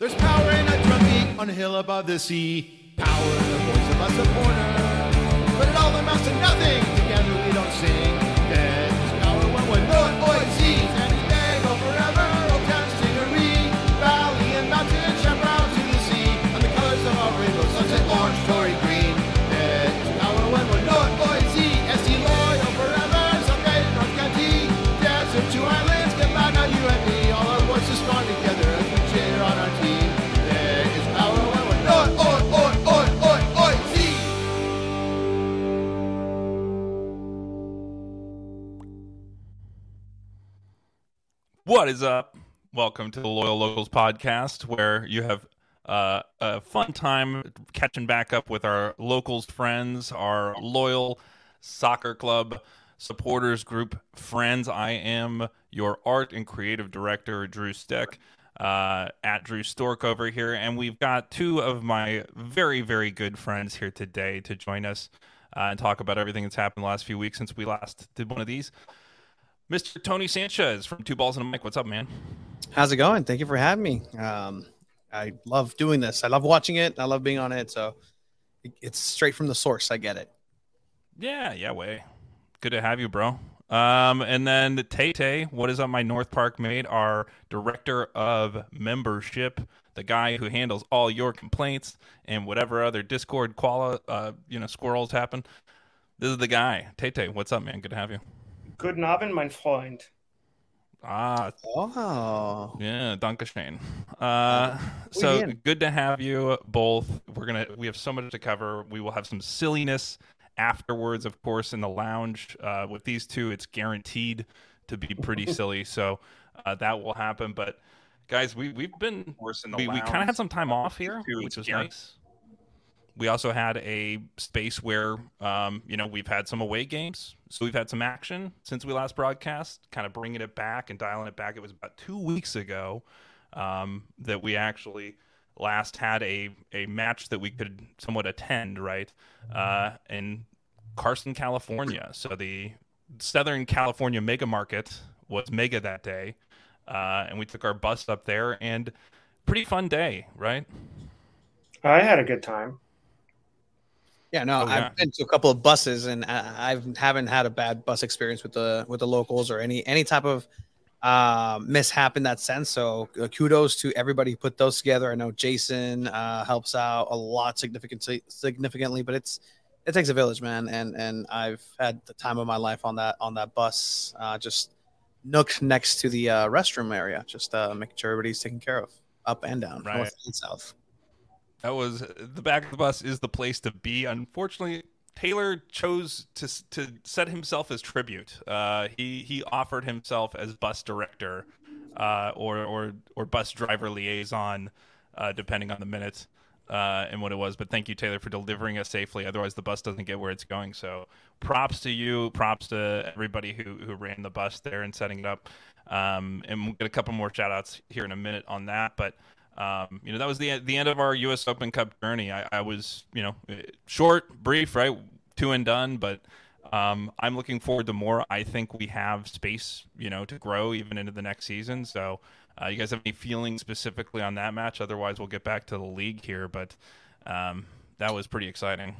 There's power in a drum beat on a hill above the sea. Power in the voice of a supporter. But it all amounts to nothing. Together we don't sing. What is up? Welcome to the Loyal Locals podcast, where you have uh, a fun time catching back up with our locals friends, our loyal soccer club supporters group friends. I am your art and creative director, Drew Steck, uh, at Drew Stork over here, and we've got two of my very, very good friends here today to join us uh, and talk about everything that's happened the last few weeks since we last did one of these. Mr. Tony Sanchez from Two Balls and a Mic. What's up, man? How's it going? Thank you for having me. Um, I love doing this. I love watching it. I love being on it. So it's straight from the source. I get it. Yeah, yeah, way. Good to have you, bro. Um, and then Tay Tay, what is up, my North Park mate, our director of membership, the guy who handles all your complaints and whatever other Discord quali- uh, you know, squirrels happen. This is the guy. Tay Tay, what's up, man? Good to have you. Guten Abend, mein Freund. Ah, Oh, Yeah, Dankeschön. Uh, so good to have you both. We're gonna we have so much to cover. We will have some silliness afterwards, of course, in the lounge. Uh, with these two, it's guaranteed to be pretty silly. So uh, that will happen. But guys, we we've been we, we kind of had some time off here, which was nice. We also had a space where, um, you know, we've had some away games, so we've had some action since we last broadcast. Kind of bringing it back and dialing it back. It was about two weeks ago um, that we actually last had a a match that we could somewhat attend, right? Uh, in Carson, California. So the Southern California Mega Market was mega that day, uh, and we took our bus up there and pretty fun day, right? I had a good time. Yeah. No, Oh, yeah. I've been to a couple of buses, and I, I haven't had a bad bus experience with the with the locals or any any type of uh, mishap in that sense. So uh, kudos to everybody who put those together. I know Jason uh, helps out a lot significantly significantly, but it's it takes a village, man. And and I've had the time of my life on that on that bus, uh, just nooked next to the uh, restroom area, just uh, making sure everybody's taken care of, up and down, Right. north and south. That was the back of the bus is the place to be. Unfortunately, Taylor chose to to set himself as tribute. Uh, he he offered himself as bus director, uh, or or or bus driver liaison, uh, depending on the minute uh, and what it was. But thank you, Taylor, for delivering us safely. Otherwise, the bus doesn't get where it's going. So, props to you. Props to everybody who who ran the bus there and setting it up. Um, and we'll get a couple more shout outs here in a minute on that. But um, you know, that was the the end of our U.S. Open Cup journey. I, I was, you know, short, brief, right, two and done, but um, I'm looking forward to more. I think we have space, you know, to grow even into the next season. So, uh, you guys have any feelings specifically on that match? Otherwise, we'll get back to the league here. But um, that was pretty exciting.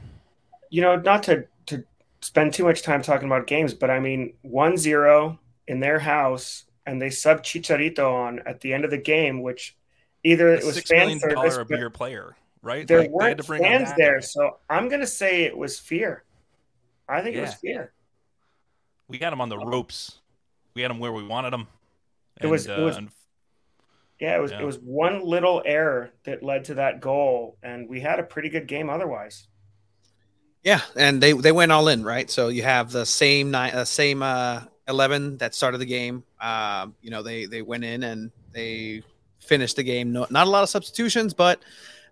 You know, not to to spend too much time talking about games, but I mean, 1-0 in their house, and they sub Chicharito on at the end of the game, which either it A was six fan million service, dollar a but year player, right? there Like, they had weren't to bring on fans there. So I'm gonna say it was fear. I think it was fear. We had him on the ropes. We had him where we wanted him. It was- it was- uh, un- Yeah, it was Yeah. it was one little error that led to that goal, and we had a pretty good game otherwise. Yeah, and they they went all in, right? So you have the same nine, uh, same uh, eleven that started the game. Um, you know, they they went in and they finished the game. No, not a lot of substitutions, but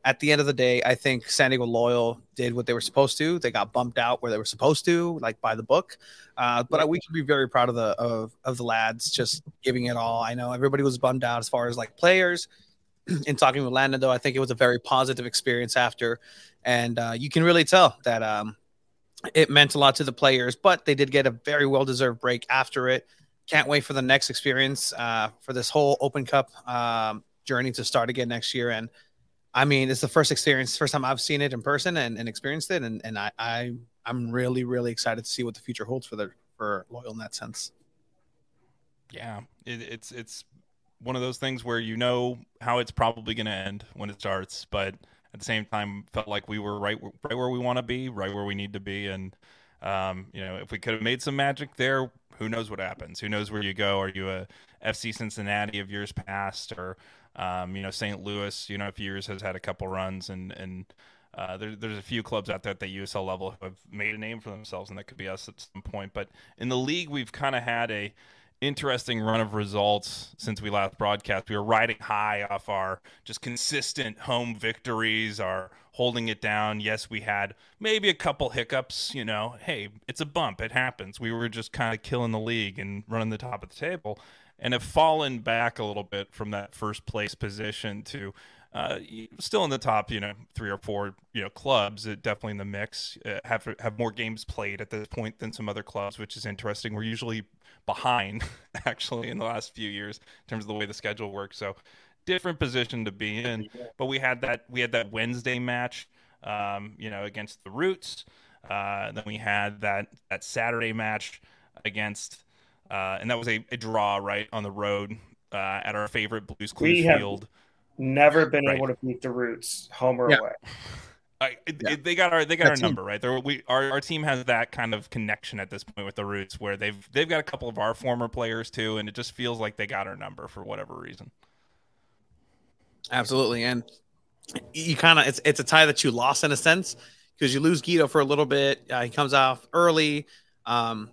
at the end of the day, I think San Diego Loyal did what they were supposed to. They got bumped out where they were supposed to, like by the book. Uh, but we can be very proud of the of of the lads just giving it all. I know everybody was bummed out as far as like players. In talking with Landon, though, I think it was a very positive experience after, and uh, you can really tell that um, it meant a lot to the players. But they did get a very well deserved break after it. Can't wait for the next experience uh, for this whole Open Cup um, journey to start again next year. And I mean, it's the first experience, first time I've seen it in person and, and experienced it. And, and I, I, I'm really, really excited to see what the future holds for the, for Loyal in that sense. Yeah, it, it's, it's one of those things where you know how it's probably going to end when it starts, but at the same time, felt like we were right, right where we want to be, right where we need to be. And, um, you know, if we could have made some magic there, who knows what happens? Who knows where you go? Are you a FC Cincinnati of years past, or um, you know St. Louis? You know, a few years has had a couple runs, and and uh, there, there's a few clubs out there at the USL level who have made a name for themselves, and that could be us at some point. But in the league, we've kind of had a interesting run of results since we last broadcast. We were riding high off our just consistent home victories, our holding it down. Yes, we had maybe a couple hiccups, you know. Hey, it's a bump, it happens. We were just kind of killing the league and running the top of the table and have fallen back a little bit from that first place position to uh, still in the top, you know, three or four, you know, clubs. Uh, definitely in the mix. Uh, have have more games played at this point than some other clubs, which is interesting. We're usually behind, actually, in the last few years in terms of the way the schedule works. So, different position to be in. But we had that we had that Wednesday match, um, you know, against the Roots. Uh, then we had that that Saturday match against, uh, and that was a, a, draw right on the road uh, at our favorite Blues Clues field never been right. able to beat the Roots home or yeah. away. I, yeah. they got our they got our number right. There, we our, our team has that kind of connection at this point with the Roots, where they've they've got a couple of our former players too, and it just feels like they got our number for whatever reason. Absolutely, and you kind of it's it's a tie that you lost in a sense because you lose Guido for a little bit. Uh, he comes off early. Um,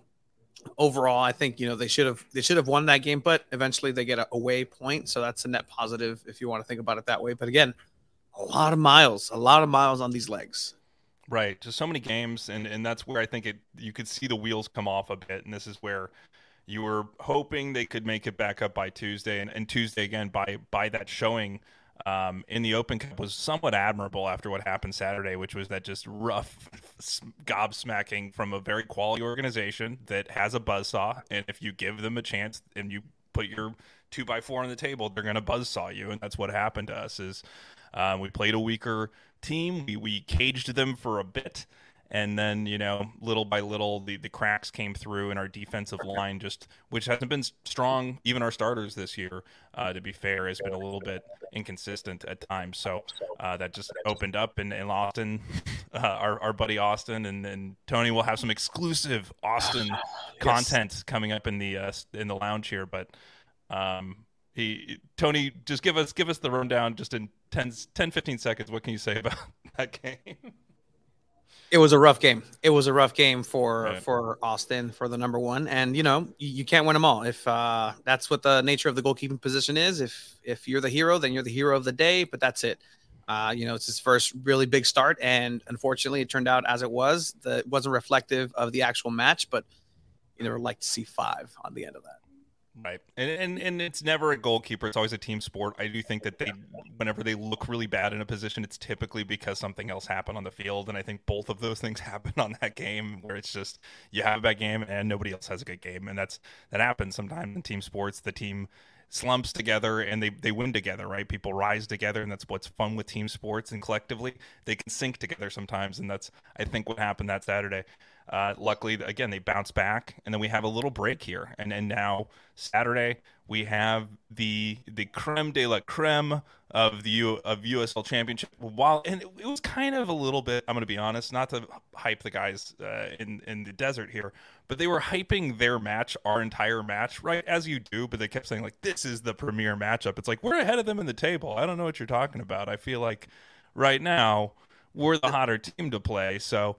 overall, I think you know they should have they should have won that game, but eventually they get a away point, so that's a net positive if you want to think about it that way. But again, a lot of miles, a lot of miles on these legs. Right, just so many games, and and that's where I think it you could see the wheels come off a bit, and this is where you were hoping they could make it back up by Tuesday, and, and Tuesday again by by that showing um, in the Open Cup was somewhat admirable after what happened Saturday, which was that just rough gobsmacking from a very quality organization that has a buzzsaw, and if you give them a chance and you put your two by four on the table, they're going to buzzsaw you, and that's what happened to us. Is um, we played a weaker team, we we caged them for a bit, and then you know little by little the, the cracks came through in our defensive line just which hasn't been strong even our starters this year uh, to be fair has been a little bit inconsistent at times. So uh, that just opened up and, and austin uh, our, our buddy austin and, and tony will have some exclusive austin yes. content coming up in the uh, in the lounge here but um, he tony just give us give us the rundown just in 10, 10 15 seconds. What can you say about that game it was a rough game. It was a rough game for right. for Austin for the number one, and you know you, you can't win them all. If uh, that's what the nature of the goalkeeping position is, if if you're the hero, then you're the hero of the day. But that's it. Uh, you know, it's his first really big start, and unfortunately, it turned out as it was. That it wasn't reflective of the actual match, but you never like to see five on the end of that. Right, and, and and it's never a goalkeeper. It's always a team sport. I do think that they, whenever they look really bad in a position, it's typically because something else happened on the field. And I think both of those things happened on that game, where it's just you have a bad game and nobody else has a good game, and that's that happens sometimes in team sports. The team slumps together and they, they win together, right? People rise together, and that's what's fun with team sports. And collectively, they can sink together sometimes, and that's I think what happened that Saturday. Uh, luckily, again, they bounce back, and then we have a little break here, and then now Saturday we have the the creme de la creme of the U, of USL Championship. While and it, it was kind of a little bit, I'm going to be honest, not to hype the guys uh, in in the desert here, but they were hyping their match, our entire match, right as you do. But they kept saying like, "This is the premier matchup." It's like we're ahead of them in the table. I don't know what you're talking about. I feel like right now we're the hotter team to play. So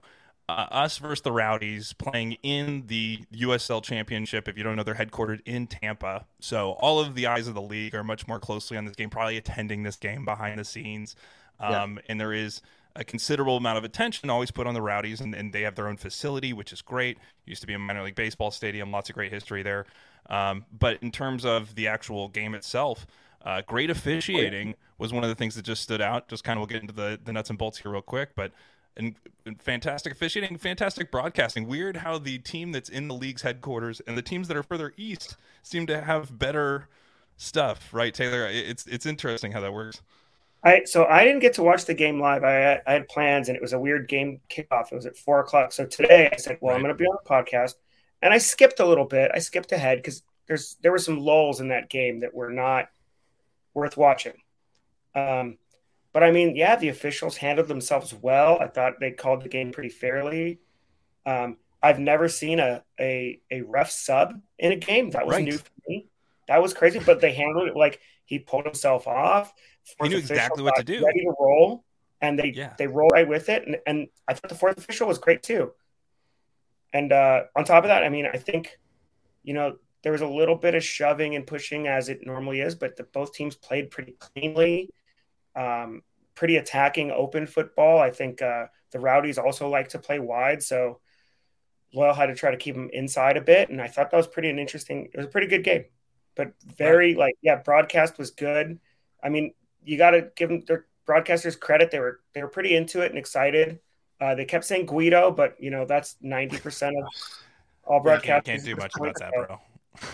uh, us versus the Rowdies playing in the USL Championship. If you don't know, they're headquartered in Tampa. So all of the eyes of the league are much more closely on this game, probably attending this game behind the scenes. Um, yeah. And there is a considerable amount of attention always put on the Rowdies, and, and, they have their own facility, which is great. Used to be a minor league baseball stadium, lots of great history there. Um, but in terms of the actual game itself, uh, great officiating was one of the things that just stood out. Just kind of we'll get into the, the nuts and bolts here real quick, but and, and, fantastic officiating, fantastic broadcasting. Weird how the team that's in the league's headquarters and the teams that are further east seem to have better stuff, right, Taylor? It's it's interesting how that works. I so I didn't get to watch the game live. I had, I had plans, and it was a weird game kickoff. It was at four o'clock. So today I said, "Well, right. I'm going to be on the podcast," and I skipped a little bit. I skipped ahead because there's there were some lulls in that game that were not worth watching. Um, but I mean, yeah, the officials handled themselves well. I thought they called the game pretty fairly. Um, I've never seen a, a a ref sub in a game. That was right. new for me. That was crazy, but they handled it like he pulled himself off. He knew exactly what to do. Ready to roll, and they yeah. they roll right with it. And, and I thought the fourth official was great too. And uh, on top of that, I mean, I think you know there was a little bit of shoving and pushing as it normally is, but the, both teams played pretty cleanly, um, pretty attacking, open football. I think uh, the Rowdies also like to play wide, so Loyal had to try to keep them inside a bit, and I thought that was pretty an interesting. It was a pretty good game, but very right. like yeah, broadcast was good. I mean, you got to give them their broadcasters credit. They were they were pretty into it and excited. Uh, they kept saying Guido, but you know that's ninety percent of all broadcasters. can't do much about that, bro.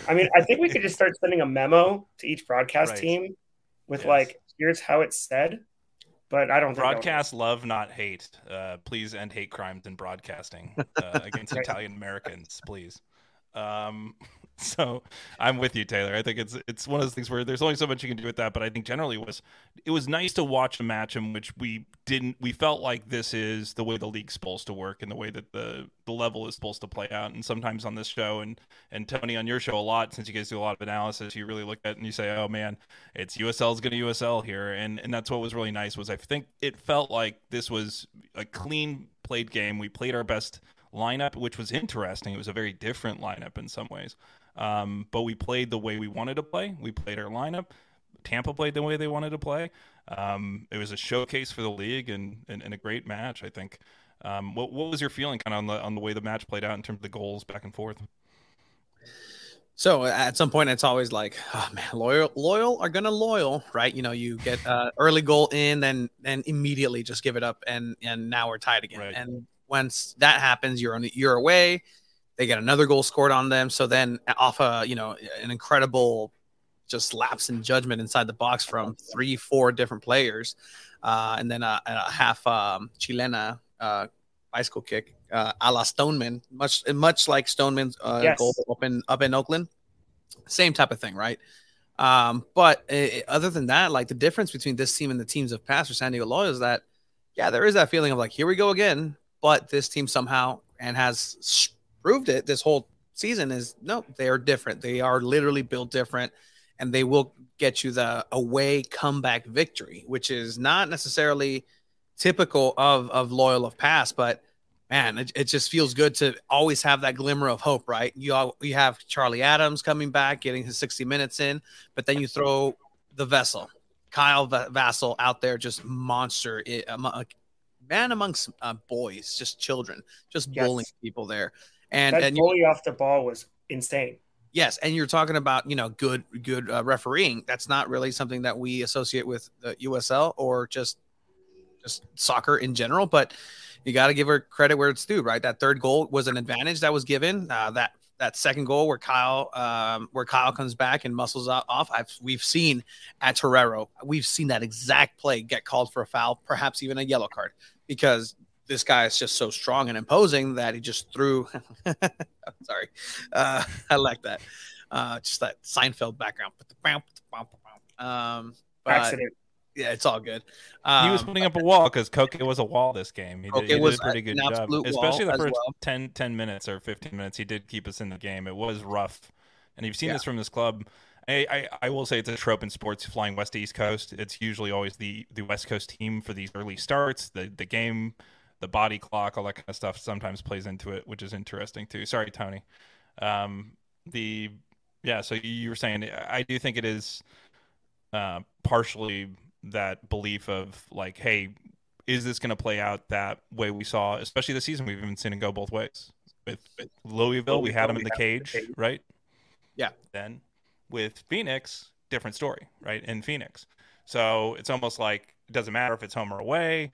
I mean, I think we could just start sending a memo to each broadcast right. team with yes. like, here's how it's said. But I don't broadcast love, not hate. Uh, please end hate crimes in broadcasting uh, against. Italian Americans, please. Um, so I'm with you, Taylor. I think it's it's one of those things where there's only so much you can do with that. But I think generally it was it was nice to watch a match in which we didn't we felt like this is the way the league's supposed to work and the way that the the level is supposed to play out. And sometimes on this show and and Tony on your show a lot, since you guys do a lot of analysis, you really look at and you say, oh man, it's USL's going to USL here, and and that's what was really nice was I think it felt like this was a clean played game. We played our best lineup, which was interesting. It was a very different lineup in some ways. Um, but we played the way we wanted to play. We played our lineup. Tampa played the way they wanted to play. Um, it was a showcase for the league and, and, and a great match, I think. Um, what, what was your feeling kind of on the on the way the match played out in terms of the goals back and forth? So at some point, it's always like, oh man, loyal, loyal are gonna loyal, right? You know, you get uh, early goal in, then then immediately just give it up, and and now we're tied again. Right. And once that happens, you're on you're away. They get another goal scored on them. So then off a, you know, an incredible just lapse in judgment inside the box from three, four different players. Uh, and then a, a half um, Chilena uh, bicycle kick, uh, a la Stoneman, much much like Stoneman's uh, yes. goal up in up in Oakland. Same type of thing, right? Um, but uh, other than that, like the difference between this team and the teams of past for San Diego Loyal is that, yeah, there is that feeling of like, here we go again. But this team somehow and has proved it this whole season is no, they are different. They are literally built different, and they will get you the away comeback victory, which is not necessarily typical of of loyal of past, but man, it, it just feels good to always have that glimmer of hope, right? You all, you have Charlie Adams coming back, getting his 60 minutes in, but then you throw the vessel, Kyle v- Vassell out there, just monster, eh, it, man amongst uh, boys, just children, just yes. bullying people there. And that and bully off the ball was insane. Yes, and you're talking about you know good good uh, refereeing. That's not really something that we associate with the USL or just just soccer in general. But you got to give her credit where it's due, right? That third goal was an advantage that was given. Uh, that that second goal where Kyle um, where Kyle comes back and muscles off. I've, we've seen at Torero, we've seen that exact play get called for a foul, perhaps even a yellow card, because this guy is just so strong and imposing that he just threw. sorry, uh, I like that. Uh, just that Seinfeld background. Um, but, Accident. Yeah, it's all good. Um, he was um, putting up a wall because Koke was a wall this game. He did, he did a pretty good job, especially the first well. 10, 10 minutes or 15 minutes. He did keep us in the game. It was rough, and you've seen yeah. this from this club. I, I, I, will say it's a trope in sports flying west to east coast. It's usually always the, the west coast team for these early starts. The the game the body clock, all that kind of stuff sometimes plays into it, which is interesting too. Sorry, Tony. Um, the yeah, so you were saying I do think it is uh, partially that belief of like, hey, is this going to play out that way we saw, especially this season? We've even seen it go both ways. With, with Louisville, we had them in the cage, right? Yeah. Then with Phoenix, different story, right? In Phoenix, so it's almost like it doesn't matter if it's home or away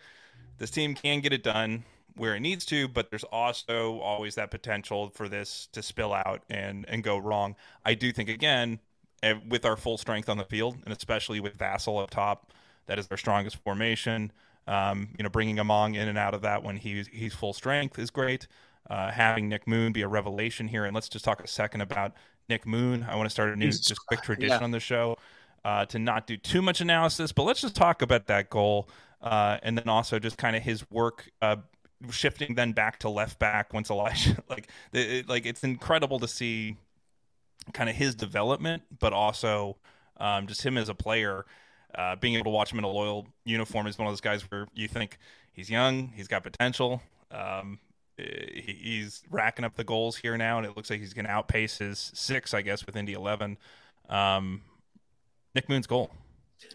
this team can get it done where it needs to, but there's also always that potential for this to spill out and and go wrong. I do think again, eh, with our full strength on the field, and especially with Vassell up top. That is our strongest formation. Um, you know, bringing Among in and out of that when he's he's full strength is great. Uh, having Nick Moon be a revelation here, and let's just talk a second about Nick Moon. I want to start a new just quick tradition yeah. on the show uh, to not do too much analysis, but let's just talk about that goal uh, and then also just kind of his work uh, shifting then back to left back once Elijah like it, like it's incredible to see kind of his development, but also um, just him as a player. Uh, being able to watch him in a loyal uniform is one of those guys where you think he's young, he's got potential. Um, he's racking up the goals here now, and it looks like he's going to outpace his six, I guess, with Indy 11. Um, Nick Moon's goal.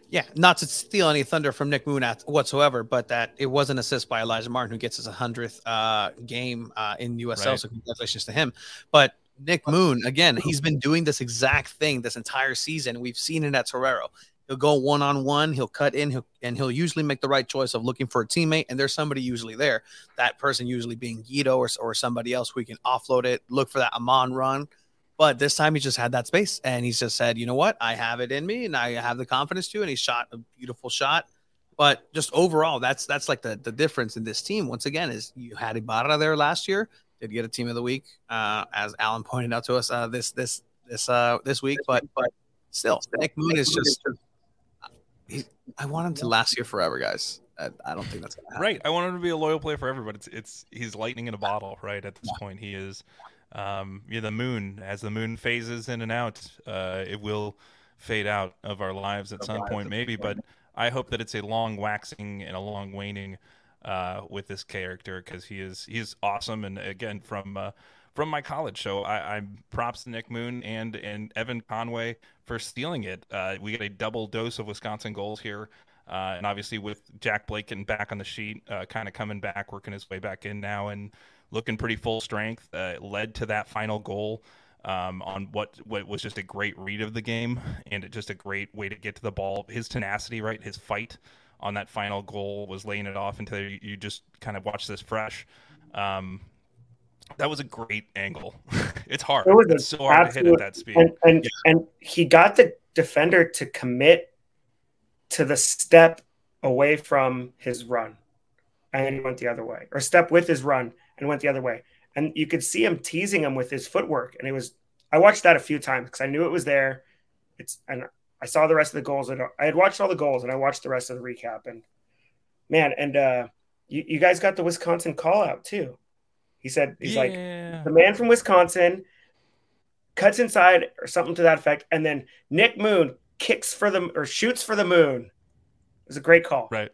Yeah, not to steal any thunder from Nick Moon whatsoever, but that it was an assist by Elijah Martin, who gets his 100th uh, game uh, in USL. Right. So congratulations to him. But Nick Moon, again, he's been doing this exact thing this entire season. We've seen it at Torero. He'll go one on one. He'll cut in. He'll and he'll usually make the right choice of looking for a teammate. And there's somebody usually there. That person usually being Guido or, or somebody else. We can offload it. Look for that Amon run. But this time he just had that space and he's just said, you know what, I have it in me and I have the confidence to. And he shot a beautiful shot. But just overall, that's that's like the the difference in this team. Once again, is you had Ibarra there last year, did get a team of the week, uh, as Alan pointed out to us uh, this this this uh, this week. But but still, Nick Moon is just he, I want him to last here forever, guys. I, I don't think that's gonna happen. right. I want him to be a loyal player forever, but it's it's he's lightning in a bottle, right? At this point, he is. Um, yeah, the moon as the moon phases in and out, uh, it will fade out of our lives at some point, maybe. But I hope that it's a long waxing and a long waning uh, with this character because he is he's awesome. And again, from uh, from my college show. I, am props to Nick Moon and and Evan Conway for stealing it. Uh, we get a double dose of Wisconsin goals here. Uh, and obviously, with Jack Blaken back on the sheet, uh, kind of coming back, working his way back in now, and looking pretty full strength, uh, led to that final goal um, on what what was just a great read of the game and just a great way to get to the ball. His tenacity, right, his fight on that final goal was laying it off until you, you just kind of watch this fresh. Um, that was a great angle. it's hard. It was it's so hard absolute, to hit at that speed. And and, yeah. and he got the defender to commit to the step away from his run, and then he went the other way, or step with his run and went the other way. And you could see him teasing him with his footwork, and it was. I watched that a few times because I knew it was there. It's and I saw the rest of the goals, and I had watched all the goals, and I watched the rest of the recap, and man, and uh, you, you guys got the Wisconsin call out too he said he's yeah. like the man from Wisconsin cuts inside or something to that effect, and then Nick Moon kicks for the or shoots for the moon. It was a great call. Right.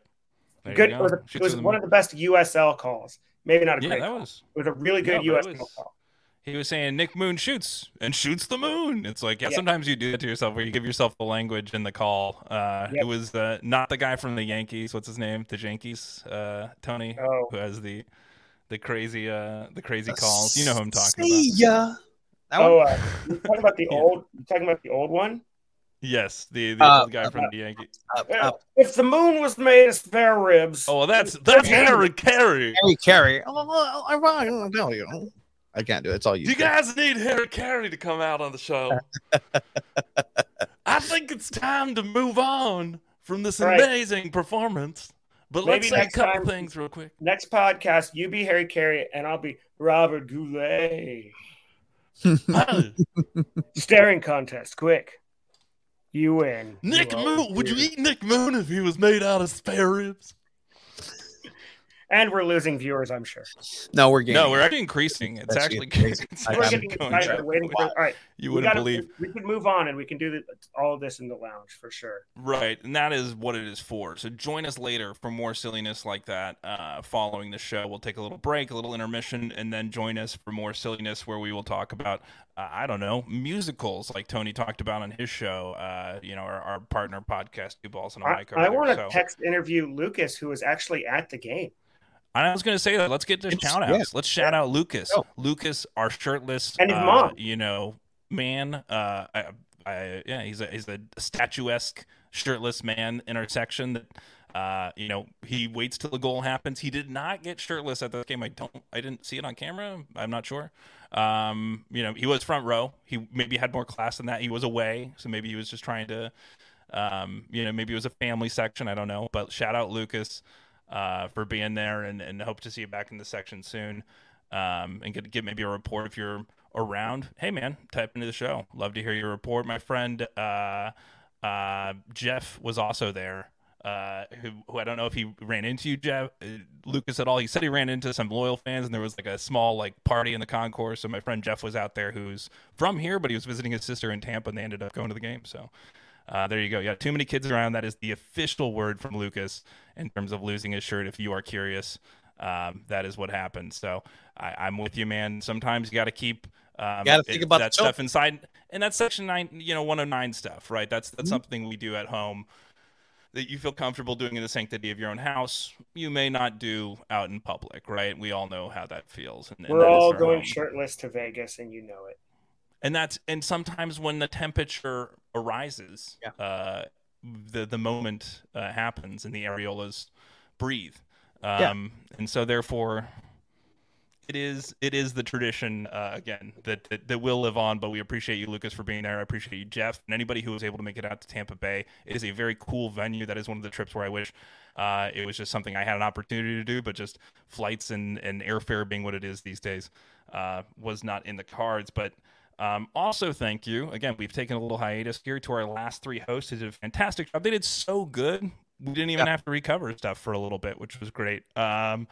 There good. Go. It was, a, it was one moon. of the best USL calls. Maybe not a yeah, great. That was. It was a really good no, USL was, call. He was saying Nick Moon shoots and shoots the moon. It's like yeah, yeah. sometimes you do it to yourself where you give yourself the language in the call. Uh, yep. It was uh, not the guy from the Yankees. What's his name? The Yankees. Uh, Tony, oh. who has the the crazy uh the crazy calls. You know who I'm talking See about. That oh, uh, you talking about the yeah. old? You talking about the old one? Yes, the the uh, old guy uh, from the Yankees. Uh, if the moon was made of spare ribs. Oh, well, that's that's Harry Caray. Harry Caray. Oh, I tell you. I can't do it. It's all you. You guys need Harry Caray to come out on the show. I think it's time to move on from this right. amazing performance. But Maybe let's say a couple time, things real quick. Next podcast, you be Harry Caray and I'll be Robert Goulet. Staring contest, quick. You win. Nick you Moon. Would you eat Nick Moon if he was made out of spare ribs? And we're losing viewers. I'm sure. No, we're getting. No, we're actually increasing. It's That's actually crazy. we're getting excited. Waiting for, all right, you wouldn't gotta, believe. We can move on, and we can do the, all of this in the lounge for sure. Right, and that is what it is for. So join us later for more silliness like that. Uh, following the show, we'll take a little break, a little intermission, and then join us for more silliness where we will talk about uh, I don't know musicals like Tony talked about on his show. Uh, you know, our, our, partner podcast, Two Balls and a Mic. I, I want to so. text interview Lucas, who was actually at the game. I was going to say that. Let's get to shout outs. Yeah. Let's shout out Lucas. Oh. Lucas, our shirtless, and his uh, mom. You know, man. Uh, I, I, yeah, he's a he's a statuesque shirtless man in our section that. Uh, you know, he waits till the goal happens. He did not get shirtless at the game. I don't, I didn't see it on camera. I'm not sure. Um, you know, he was front row. He maybe had more class than that. He was away, so maybe he was just trying to, um, you know, maybe it was a family section. I don't know. But shout out Lucas uh, for being there, and, and hope to see you back in the section soon. Um, and get get maybe a report if you're around. Hey man, type into the show. Love to hear your report. My friend uh, uh, Jeff was also there uh, who, who, I don't know if he ran into you, Jeff, uh, Lucas at all. He said he ran into some loyal fans, and there was like a small like party in the concourse. So my friend Jeff was out there, who's from here, but he was visiting his sister in Tampa, and they ended up going to the game. So uh, there you go. Yeah, too many kids around. That is the official word from Lucas in terms of losing his shirt. If you are curious, um, that is what happened. So I, am with you, man. Sometimes you got to keep. Um, got to think about that stuff inside, and that's section nine, you know, 109 stuff, right? That's that's mm-hmm. something we do at home that you feel comfortable doing in the sanctity of your own house, you may not do out in public, right? We all know how that feels. And, and We're all going home. shirtless to Vegas, and you know it. And that's and sometimes when the temperature arises, yeah. uh, the the moment uh, happens, and the areolas breathe, um, yeah. and so therefore it is it is the tradition uh, again that, that, that will live on. But we appreciate you, Lucas, for being there. I appreciate you, Jeff, and anybody who was able to make it out to Tampa Bay. It is a very cool venue. That is one of the trips where I wish uh, it was just something I had an opportunity to do, but just flights and, and airfare being what it is these days uh, was not in the cards. But um, also, thank you again. We've taken a little hiatus here to our last three hosts. They did a fantastic job. They did so good. We didn't even yeah. have to recover stuff for a little bit, which was great. Um,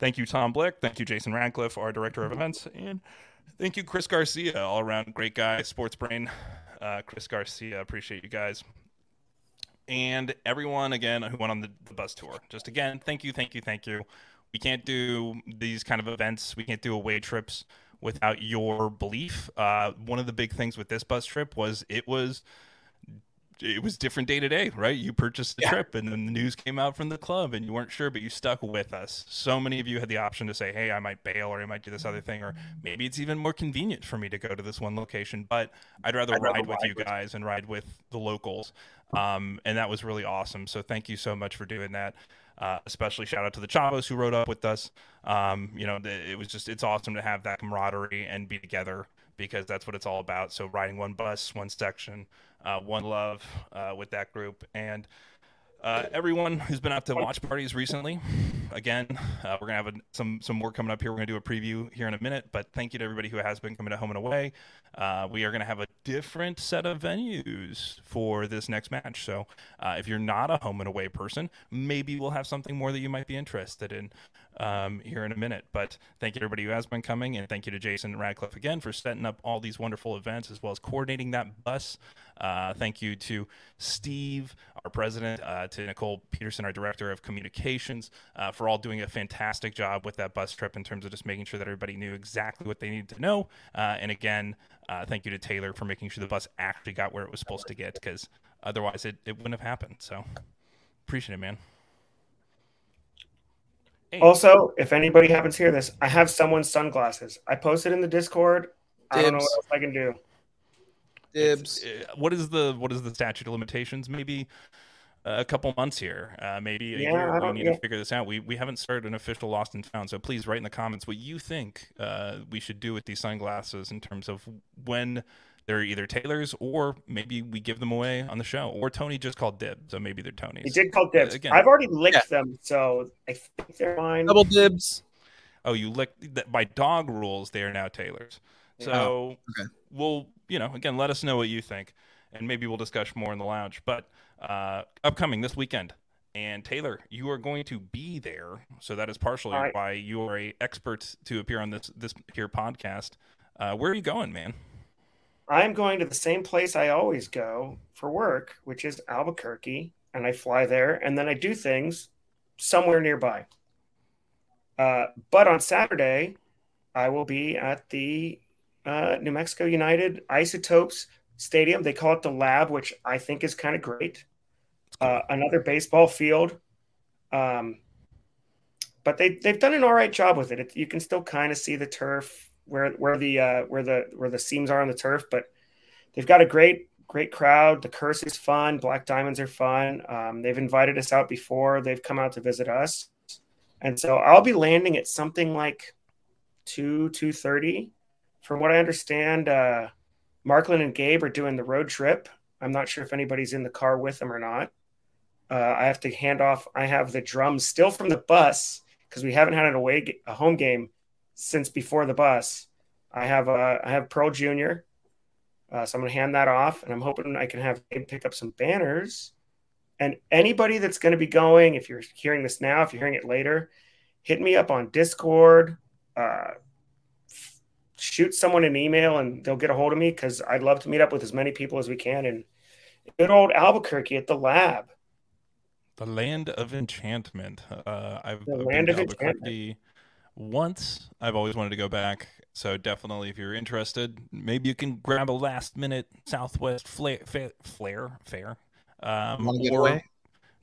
Thank you, Tom Blick. Thank you, Jason Radcliffe, our director of events. And thank you, Chris Garcia, all around great guy, sports brain. Uh, Chris Garcia, appreciate you guys. And everyone, again, who went on the, the bus tour. Just again, thank you, thank you, thank you. We can't do these kind of events, we can't do away trips without your belief. Uh, one of the big things with this bus trip was it was it was different day to day, right? You purchased the yeah. trip and then the news came out from the club and you weren't sure, but you stuck with us. So many of you had the option to say, Hey, I might bail or I might do this other thing, or maybe it's even more convenient for me to go to this one location, but I'd rather, I'd ride, rather with ride you with guys and ride with the locals. Um, and that was really awesome. So thank you so much for doing that. Uh, especially shout out to the Chavos who rode up with us. Um, you know, it was just, it's awesome to have that camaraderie and be together because that's what it's all about. So riding one bus, one section, uh, One Love uh, with that group, and uh, everyone who's been out to watch parties recently. Again, uh, we're gonna have a, some some more coming up here. We're gonna do a preview here in a minute, but thank you to everybody who has been coming to home and away. Uh, we are gonna have a different set of venues for this next match. So uh, if you're not a home and away person, maybe we'll have something more that you might be interested in um, here in a minute. But thank you everybody who has been coming, and thank you to Jason Radcliffe again for setting up all these wonderful events as well as coordinating that bus. Uh, thank you to Steve, our president, uh, to Nicole Peterson, our director of communications, uh, for all doing a fantastic job with that bus trip in terms of just making sure that everybody knew exactly what they needed to know. Uh, and again, uh, thank you to Taylor for making sure the bus actually got where it was supposed to get because otherwise it, it wouldn't have happened. So appreciate it, man. Hey. Also, if anybody happens to hear this, I have someone's sunglasses. I posted in the Discord. Dibs. I don't know what else I can do. Dibs. Uh, what is the what is the statute of limitations? Maybe a couple months here, uh, maybe a yeah, year. We need yeah. to figure this out. We we haven't started an official lost and found, so please write in the comments what you think uh, we should do with these sunglasses in terms of when they're either Taylor's or maybe we give them away on the show. Or Tony just called dibs, so maybe they're Tony's. He did call dibs. Uh, again, I've already licked yeah. them, so I think they're mine. Double dibs. Oh, you licked by dog rules. They are now Taylor's. So oh, okay. we'll, you know, again, let us know what you think, and maybe we'll discuss more in the lounge. But uh, upcoming this weekend, and Taylor, you are going to be there, so that is partially right. why you are a expert to appear on this this here podcast. Uh, where are you going, man? I'm going to the same place I always go for work, which is Albuquerque, and I fly there, and then I do things somewhere nearby. Uh, but on Saturday, I will be at the uh, New Mexico United Isotopes Stadium. They call it the Lab, which I think is kind of great. Uh, another baseball field. Um, but they they've done an all right job with it. it you can still kind of see the turf where where the uh, where the where the seams are on the turf, but they've got a great great crowd. The curse is fun. Black diamonds are fun. Um, they've invited us out before. They've come out to visit us, and so I'll be landing at something like two two thirty from what I understand, uh, Marklin and Gabe are doing the road trip. I'm not sure if anybody's in the car with them or not. Uh, I have to hand off. I have the drums still from the bus because we haven't had an away a home game since before the bus. I have uh, I have Pearl Junior, uh, so I'm gonna hand that off, and I'm hoping I can have Gabe pick up some banners. And anybody that's going to be going, if you're hearing this now, if you're hearing it later, hit me up on Discord. Uh, shoot someone an email and they'll get a hold of me because I'd love to meet up with as many people as we can in good old Albuquerque at the lab. The land of enchantment. Uh, I've, the land of Albuquerque once. I've always wanted to go back. So definitely, if you're interested, maybe you can grab a last minute Southwest flare, flare, fare, um, or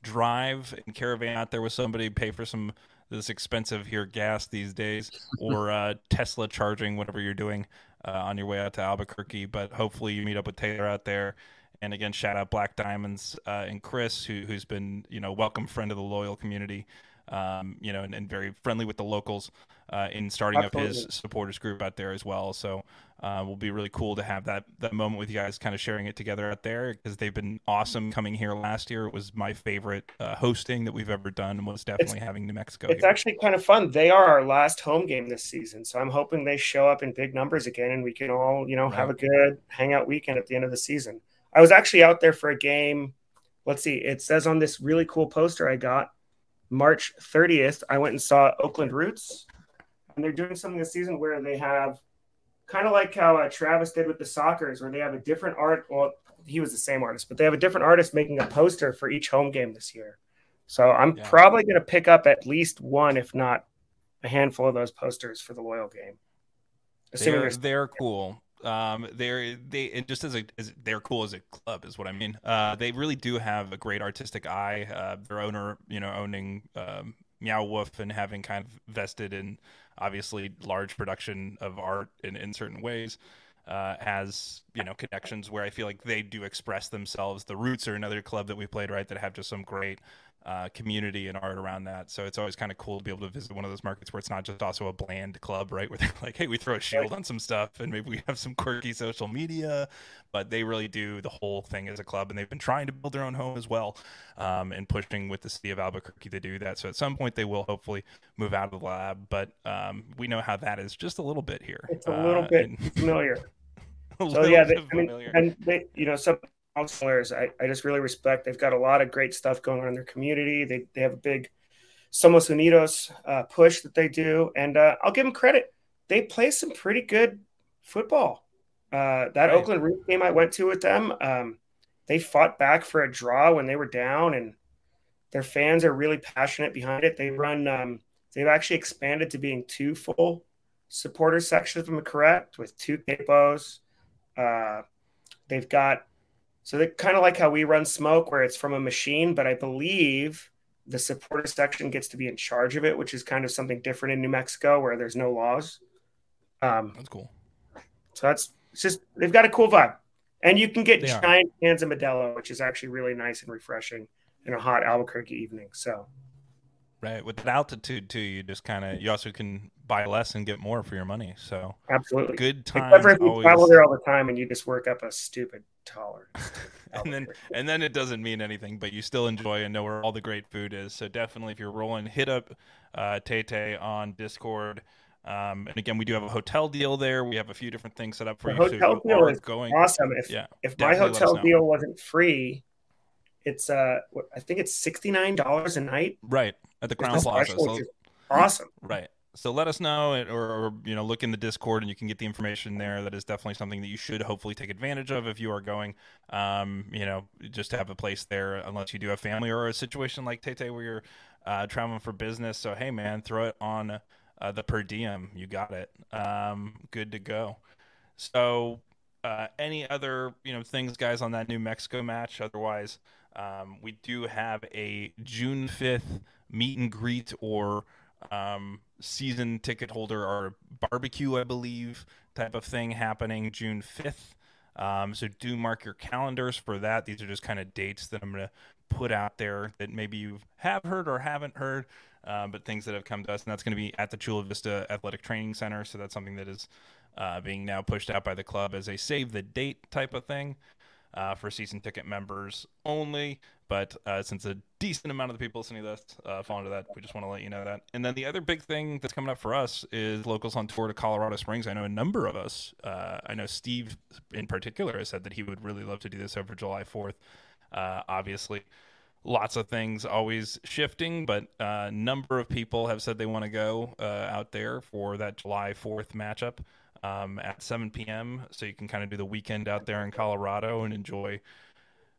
drive and caravan out there with somebody, pay for some this expensive here gas these days, or uh, Tesla charging whatever you're doing uh, on your way out to Albuquerque. But hopefully you meet up with Taylor out there. And again, shout out Black Diamonds uh, and Chris, who, who's been you know welcome friend of the loyal community, um, you know, and, and, very friendly with the locals uh, in starting Absolutely. up his supporters group out there as well. So uh, will be really cool to have that that moment with you guys, kind of sharing it together out there because they've been awesome coming here last year. It was my favorite uh, hosting that we've ever done. Was definitely it's, having New Mexico. It's here. actually kind of fun. They are our last home game this season, so I'm hoping they show up in big numbers again, and we can all you know right. have a good hangout weekend at the end of the season. I was actually out there for a game. Let's see, it says on this really cool poster I got March 30th. I went and saw Oakland Roots, and they're doing something this season where they have kind of like how uh, Travis did with the Sockers, where they have a different art. Well, he was the same artist, but they have a different artist making a poster for each home game this year. So I'm yeah. probably going to pick up at least one, if not a handful of those posters for the Loyal game. Assuming they're, they're cool. Um, they're they and just as a as they're cool as a club is what I mean. Uh, they really do have a great artistic eye. Uh, their owner, you know, owning um, Meow Wolf and having kind of vested in obviously large production of art in, in certain ways uh, has you know connections where I feel like they do express themselves. The Roots are another club that we played right that have just some great uh, community and art around that. So it's always kind of cool to be able to visit one of those markets where it's not just also a bland club, right? Where they're like, hey, we throw a shield on some stuff and maybe we have some quirky social media, but they really do the whole thing as a club. And they've been trying to build their own home as well um, and pushing with the city of Albuquerque to do that. So at some point they will hopefully move out of the lab, but um, we know how that is just a little bit here. It's a little uh, bit and... familiar. so yeah, they, I mean, and they, you know, some players I, I just really respect. They've got a lot of great stuff going on in their community. They, they have a big Somos Unidos uh, push that they do. And uh, I'll give them credit. They play some pretty good football. Uh, that right. Oakland game I went to with them, um, they fought back for a draw when they were down, and their fans are really passionate behind it. They run, um, they've actually expanded to being two full supporter sections, if I'm correct, with two capos. Uh, they've got so they kind of like how we run smoke, where it's from a machine, but I believe the supporter section gets to be in charge of it, which is kind of something different in New Mexico where there's no laws. Um, that's cool. So that's it's just they've got a cool vibe, and you can get they giant are. cans of Modelo, which is actually really nice and refreshing in a hot Albuquerque evening. So Right. With the altitude too, you just kind of you also can buy less and get more for your money. So absolutely good times. Except for if you always... travel there all the time and you just work up a stupid tolerance. and then and then it doesn't mean anything, but you still enjoy and know where all the great food is. So definitely, if you're rolling, hit up uh, Tay on Discord. Um, and again, we do have a hotel deal there. We have a few different things set up for the you. Hotel so deal is going. awesome. If yeah, if my hotel deal wasn't free, it's uh, I think it's sixty nine dollars a night. Right at the Crowne Plaza. So, awesome. Right. So let us know, or, or, you know, look in the Discord, and you can get the information there. That is definitely something that you should hopefully take advantage of if you are going. Um, you know, just to have a place there, unless you do have family or a situation like Tete where you're uh, traveling for business. So hey, man, throw it on uh, the per diem. You got it. Um, good to go. So, uh, any other you know things, guys, on that New Mexico match? Otherwise, um, we do have a June fifth meet and greet or um, season ticket holder or barbecue, I believe, type of thing happening June 5th. Um, so do mark your calendars for that. These are just kind of dates that I'm going to put out there that maybe you have heard or haven't heard, uh, but things that have come to us. And that's going to be at the Chula Vista Athletic Training Center. So that's something that is uh, being now pushed out by the club as a save the date type of thing uh, for season ticket members only. But uh, since a decent amount of the people listening to this uh, fall into that, we just want to let you know that. And then the other big thing that's coming up for us is locals on tour to Colorado Springs. I know a number of us, uh, I know Steve in particular, has said that he would really love to do this over July 4th. Uh, obviously, lots of things always shifting, but a uh, number of people have said they want to go uh, out there for that July 4th matchup um, at 7 p.m. So you can kind of do the weekend out there in Colorado and enjoy.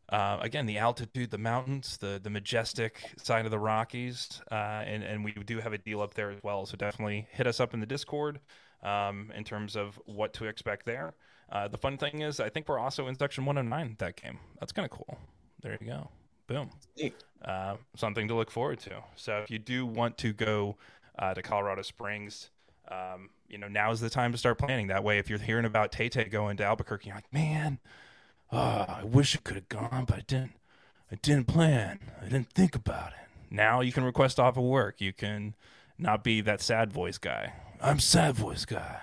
Uh, again, the altitude, the mountains, the the majestic side of the Rockies, uh, and and we do have a deal up there as well. So definitely hit us up in the Discord um, in terms of what to expect there. Uh, the fun thing is, I think we're also in section 109 that game. That's kind of cool. There you go. Boom. Uh, something to look forward to. So if you do want to go uh, to Colorado Springs, um, you know, now is the time to start planning. That way, if you're hearing about Tay Tay going to Albuquerque, you're like, man, oh, I wish I could have gone, but I didn't. I didn't plan. I didn't think about it. Now you can request off of work. You can not be that sad voice guy. I'm sad voice guy.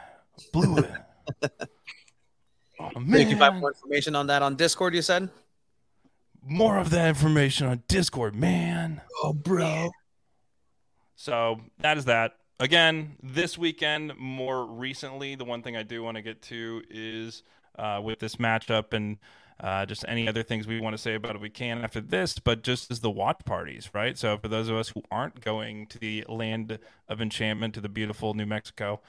Blew it. oh, man. you can find more information on that on Discord. You said more of that information on Discord, man. Oh, bro. So that is that again, this weekend, more recently, the one thing I do want to get to is uh, with this matchup and uh, just any other things we want to say about it, we can after this, but just as the watch parties, right? So, for those of us who aren't going to the land of enchantment, to the beautiful New Mexico,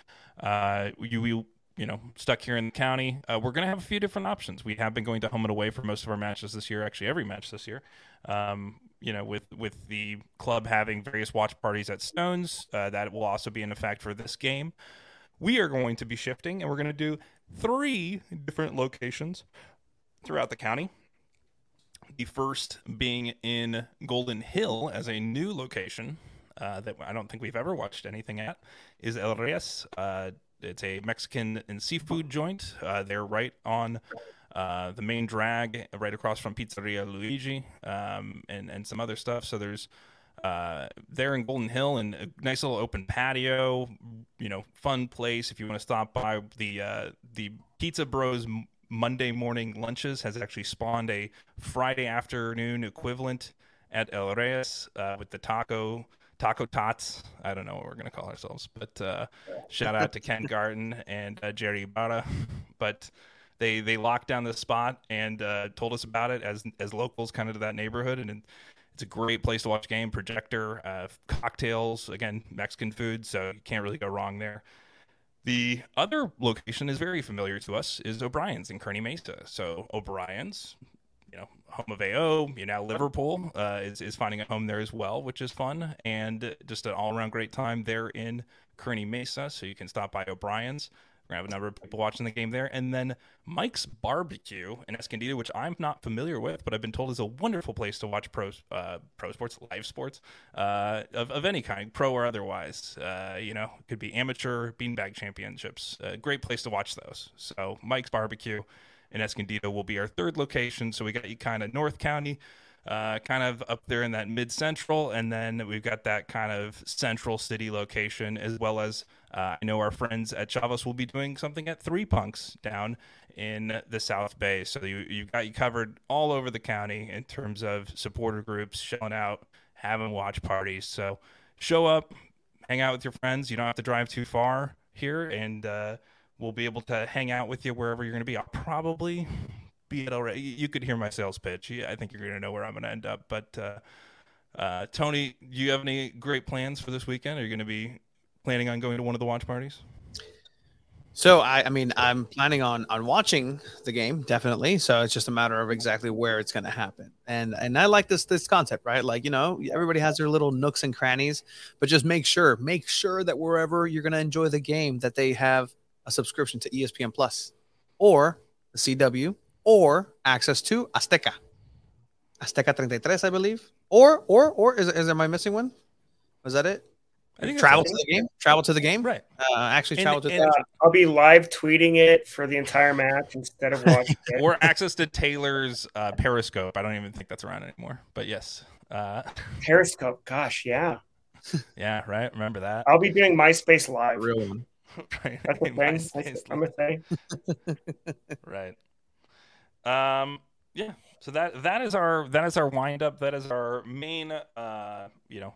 uh, you, we, you know, stuck here in the county, uh, we're going to have a few different options. We have been going to home and away for most of our matches this year, actually, every match this year. Um, you know, with with the club having various watch parties at Stones, uh, that will also be in effect for this game. We are going to be shifting, and we're going to do three different locations throughout the county. The first being in Golden Hill as a new location uh, that I don't think we've ever watched anything at is El Reyes. Uh, it's a Mexican and seafood joint. Uh, they're right on uh, the main drag right across from Pizzeria Luigi, um, and and some other stuff. So there's uh, there in Golden Hill and a nice little open patio, you know, fun place if you want to stop by. The uh, the Pizza Bros Monday morning lunches has actually spawned a Friday afternoon equivalent at El Reyes uh, with the taco taco tots. I don't know what we're gonna call ourselves, but uh, shout out to Ken Garten and uh, Jerry Barra. But they they locked down the spot and uh, told us about it as as locals kind of to that neighborhood and it's a great place to watch game projector uh, cocktails again mexican food so you can't really go wrong there the other location is very familiar to us is o'brien's in kearny mesa so o'brien's you know home of ao you know liverpool uh, is, is finding a home there as well which is fun and just an all-around great time there in kearny mesa so you can stop by o'brien's we're gonna have a number of people watching the game there, and then Mike's Barbecue in Escondido, which I'm not familiar with, but I've been told is a wonderful place to watch pro uh, pro sports, live sports uh, of of any kind, pro or otherwise. Uh, you know, could be amateur beanbag championships. A great place to watch those. So Mike's Barbecue in Escondido will be our third location. So we got you kind of North County uh, kind of up there in that mid central, and then we've got that kind of central city location, as well as uh, I know our friends at Chavos will be doing something at Three Punks down in the South Bay. So you you've got you covered all over the county in terms of supporter groups showing out, having watch parties. So show up, hang out with your friends. You don't have to drive too far here, and uh, we'll be able to hang out with you wherever you're going to be. I'll probably be it already. You could hear my sales pitch. I think you're going to know where I'm going to end up. But uh, uh, Tony, do you have any great plans for this weekend? Are you going to be planning on going to one of the watch parties? So I, I mean, I'm planning on on watching the game definitely. So it's just a matter of exactly where it's going to happen. And and I like this this concept, right? Like you know, everybody has their little nooks and crannies, but just make sure make sure that wherever you're going to enjoy the game, that they have a subscription to ESPN Plus or the CW or access to Azteca. Azteca 33, I believe. Or, or, or, is, is am I missing one? Was that it? I think travel to the game. Travel to the game. Right. Uh, actually, travel and, to. And, the- uh, I'll be live tweeting it for the entire match instead of watching it. Or access to Taylor's uh, Periscope. I don't even think that's around anymore. But yes. Uh, Periscope. Gosh, yeah. yeah. Right. Remember that. I'll be doing MySpace live. real one. right. That's a thing. I'm say. right. Um. Yeah. So that that is our that is our wind up. That is our main uh you know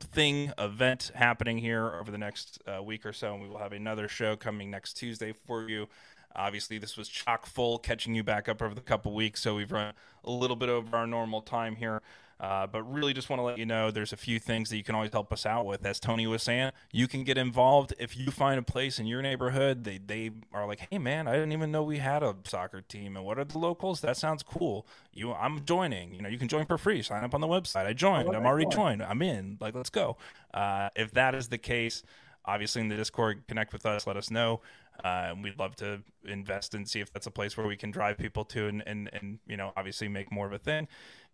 thing event happening here over the next uh, week or so, and we will have another show coming next Tuesday for you. Obviously, this was chock full, catching you back up over the couple weeks, so we've run a little bit over our normal time here. Uh, but really, just want to let you know there's a few things that you can always help us out with. As Tony was saying, you can get involved if you find a place in your neighborhood. They they are like, hey man, I didn't even know we had a soccer team. And what are the locals? That sounds cool. You, I'm joining. You know, you can join for free. Sign up on the website. I joined. I'm already joined. I'm in. Like, let's go. Uh, if that is the case, obviously in the Discord, connect with us. Let us know. Uh, we'd love to invest and see if that's a place where we can drive people to and, and, and you know obviously make more of a thing.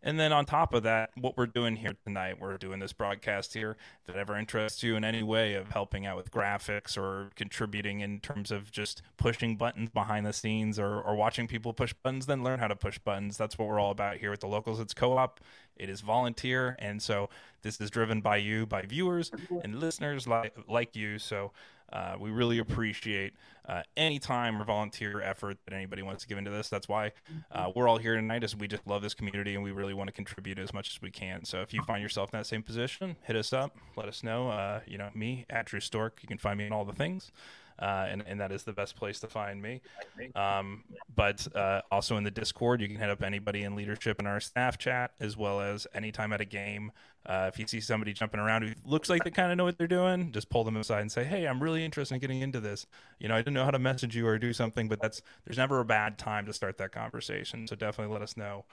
And then on top of that, what we're doing here tonight, we're doing this broadcast here. If it ever interests you in any way of helping out with graphics or contributing in terms of just pushing buttons behind the scenes or, or watching people push buttons, then learn how to push buttons. That's what we're all about here at the locals. It's co op, it is volunteer. And so this is driven by you, by viewers and listeners like, like you. So uh, we really appreciate uh, any time or volunteer effort that anybody wants to give into this. That's why uh, we're all here tonight. Is we just love this community and we really want to contribute as much as we can. So if you find yourself in that same position, hit us up. Let us know. Uh, you know me at Drew Stork. You can find me in all the things. Uh, and, and that is the best place to find me. Um, but uh, also in the Discord, you can hit up anybody in leadership in our staff chat, as well as anytime at a game. Uh, if you see somebody jumping around who looks like they kind of know what they're doing, just pull them aside and say, "Hey, I'm really interested in getting into this. You know, I didn't know how to message you or do something, but that's there's never a bad time to start that conversation. So definitely let us know."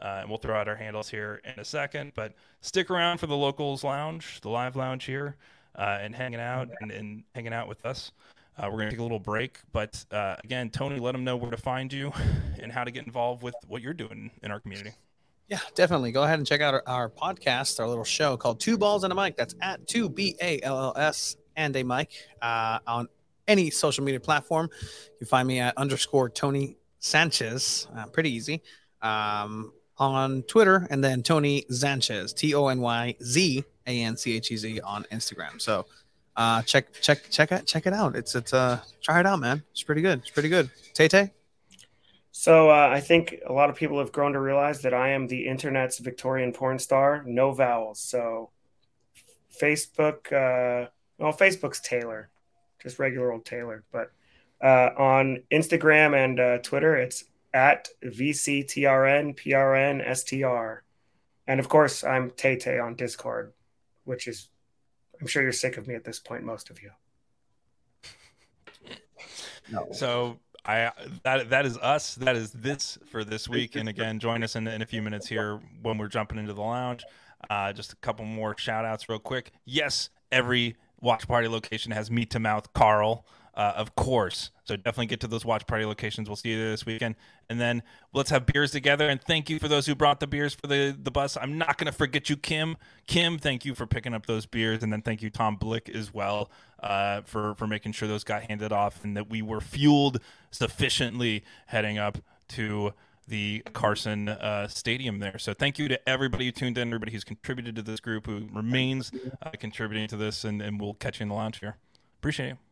Uh, and we'll throw out our handles here in a second. But stick around for the locals lounge, the live lounge here, uh, and hanging out and, and, hanging out with us. Uh, we're going to take a little break. But uh, again, Tony, let them know where to find you and how to get involved with what you're doing in our community. Yeah, definitely. Go ahead and check out our, our podcast, our little show called Two Balls and a Mic. That's at 2 B A L L S and a mic uh, on any social media platform. You find me at underscore Tony Sanchez. Uh, pretty easy. Um, on Twitter, and then Tony Zanchez, T O N Y Z A N C H E Z on Instagram. So uh, check check check it check it out. It's it's uh try it out, man. It's pretty good. It's pretty good. Tay Tay. So uh, I think a lot of people have grown to realize that I am the internet's Victorian porn star, no vowels. So Facebook, uh, well, Facebook's Taylor, just regular old Taylor. But uh, on Instagram and uh, Twitter, it's at VCTRNPRNSTR. And of course, I'm Tay Tay on Discord, which is I'm sure you're sick of me at this point, most of you. No. So I that that is us. That is this for this week. And again, join us in, in a few minutes here when we're jumping into the lounge. Uh, just a couple more shout outs real quick. Yes, every watch party location has meat to mouth Carl uh, of course. So definitely get to those watch party locations. We'll see you this weekend, and then let's have beers together. And thank you for those who brought the beers for the the bus. I'm not gonna forget you, Kim. Kim, thank you for picking up those beers, and then thank you, Tom Blick, as well, uh, for for making sure those got handed off and that we were fueled sufficiently heading up to the Carson uh, Stadium there. So thank you to everybody who tuned in, everybody who's contributed to this group, who remains uh, contributing to this, and, and we'll catch you in the lounge here. Appreciate you.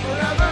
forever.